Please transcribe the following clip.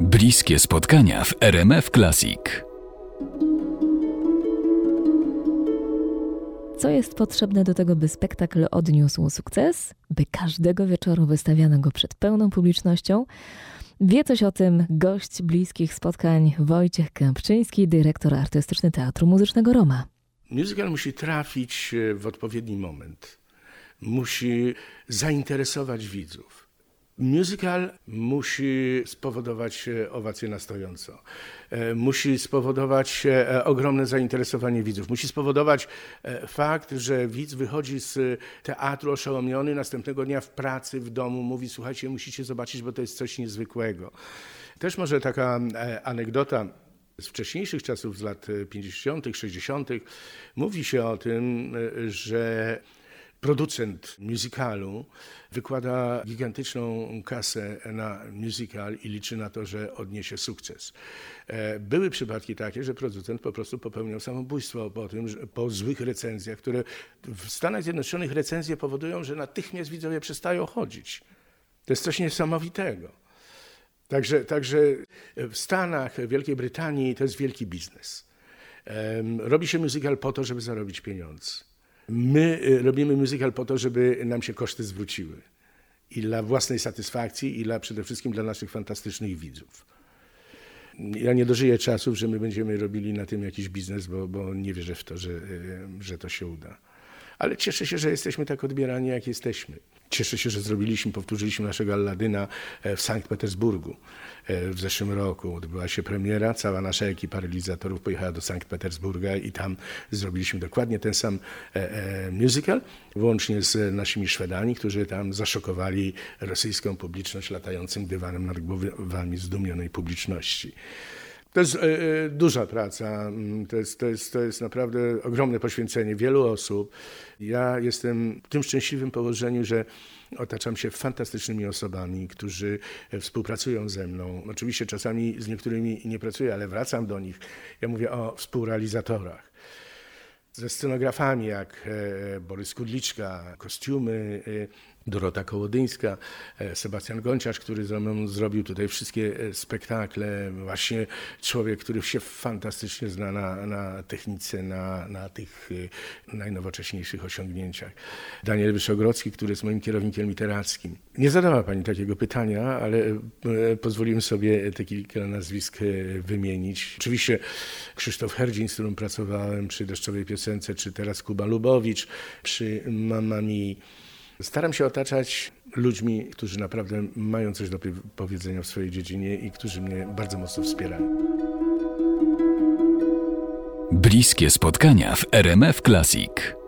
Bliskie spotkania w RMF Classic. Co jest potrzebne do tego, by spektakl odniósł sukces? By każdego wieczoru wystawiano go przed pełną publicznością? Wie coś o tym gość bliskich spotkań Wojciech Kępczyński, dyrektor artystyczny Teatru Muzycznego Roma. Musical musi trafić e, w odpowiedni moment. Musi zainteresować widzów. Musical musi spowodować e, owację na stojąco. E, musi spowodować e, ogromne zainteresowanie widzów. Musi spowodować fakt, że widz wychodzi z teatru oszołomiony, następnego dnia w pracy, w domu mówi: Słuchajcie, musicie zobaczyć, bo to jest coś niezwykłego. Też może taka anegdota z wcześniejszych czasów, z lat 50., 60., mówi się o tym, że producent musicalu wykłada gigantyczną kasę na musical i liczy na to, że odniesie sukces. E, były przypadki takie, że producent po prostu popełniał samobójstwo po, tym, po złych recenzjach, które w Stanach Zjednoczonych recenzje powodują, że natychmiast widzowie przestają chodzić. To jest coś niesamowitego. Także, także w Stanach, w Wielkiej Brytanii to jest wielki biznes. Robi się musical po to, żeby zarobić pieniądze. My y, robimy musical po to, żeby nam się koszty zwróciły. I dla własnej satysfakcji, i dla, przede wszystkim dla naszych fantastycznych widzów. Ja nie dożyję czasów, że my będziemy robili na tym jakiś biznes, bo, bo nie wierzę w to, że, y, że to się uda ale cieszę się, że jesteśmy tak odbierani, jak jesteśmy. Cieszę się, że zrobiliśmy, powtórzyliśmy naszego Alladyna e, w Sankt Petersburgu e, w zeszłym roku. Odbyła się premiera, cała nasza ekipa realizatorów pojechała do Sankt Petersburga i tam zrobiliśmy dokładnie ten sam e, musical, włącznie z naszymi Szwedami, którzy tam zaszokowali rosyjską publiczność latającym dywanem nad głowami zdumionej publiczności. To jest e, e, duża praca, mm, to jest, to, jest, to jest naprawdę ogromne poświęcenie wielu osób. Ja jestem w tym szczęśliwym położeniu, że otaczam się fantastycznymi osobami, którzy współpracują ze mną. Oczywiście czasami z niektórymi nie pracuję, ale wracam do nich. Ja mówię o współrealizatorach ze scenografami jak e, Borys Kudliczka, kostiumy, Dorota Kołodyńska, e, Sebastian Gonciarz, który ze mną zrobił tutaj wszystkie e, spektakle. Właśnie człowiek, który się fantastycznie zna na, na technice, na, na tych e, najnowocześniejszych osiągnięciach. Daniel Wyszogrodzki, który jest moim kierownikiem literackim. Nie zadała Pani takiego pytania, ale pozwoliłem sobie te kilka nazwisk wymienić. Oczywiście Krzysztof Herdzin, z którym pracowałem przy Deszczowej Piosence, czy teraz Kuba Lubowicz, przy Mamami Staram się otaczać ludźmi, którzy naprawdę mają coś do powiedzenia w swojej dziedzinie i którzy mnie bardzo mocno wspierają. Bliskie spotkania w RMF Classic.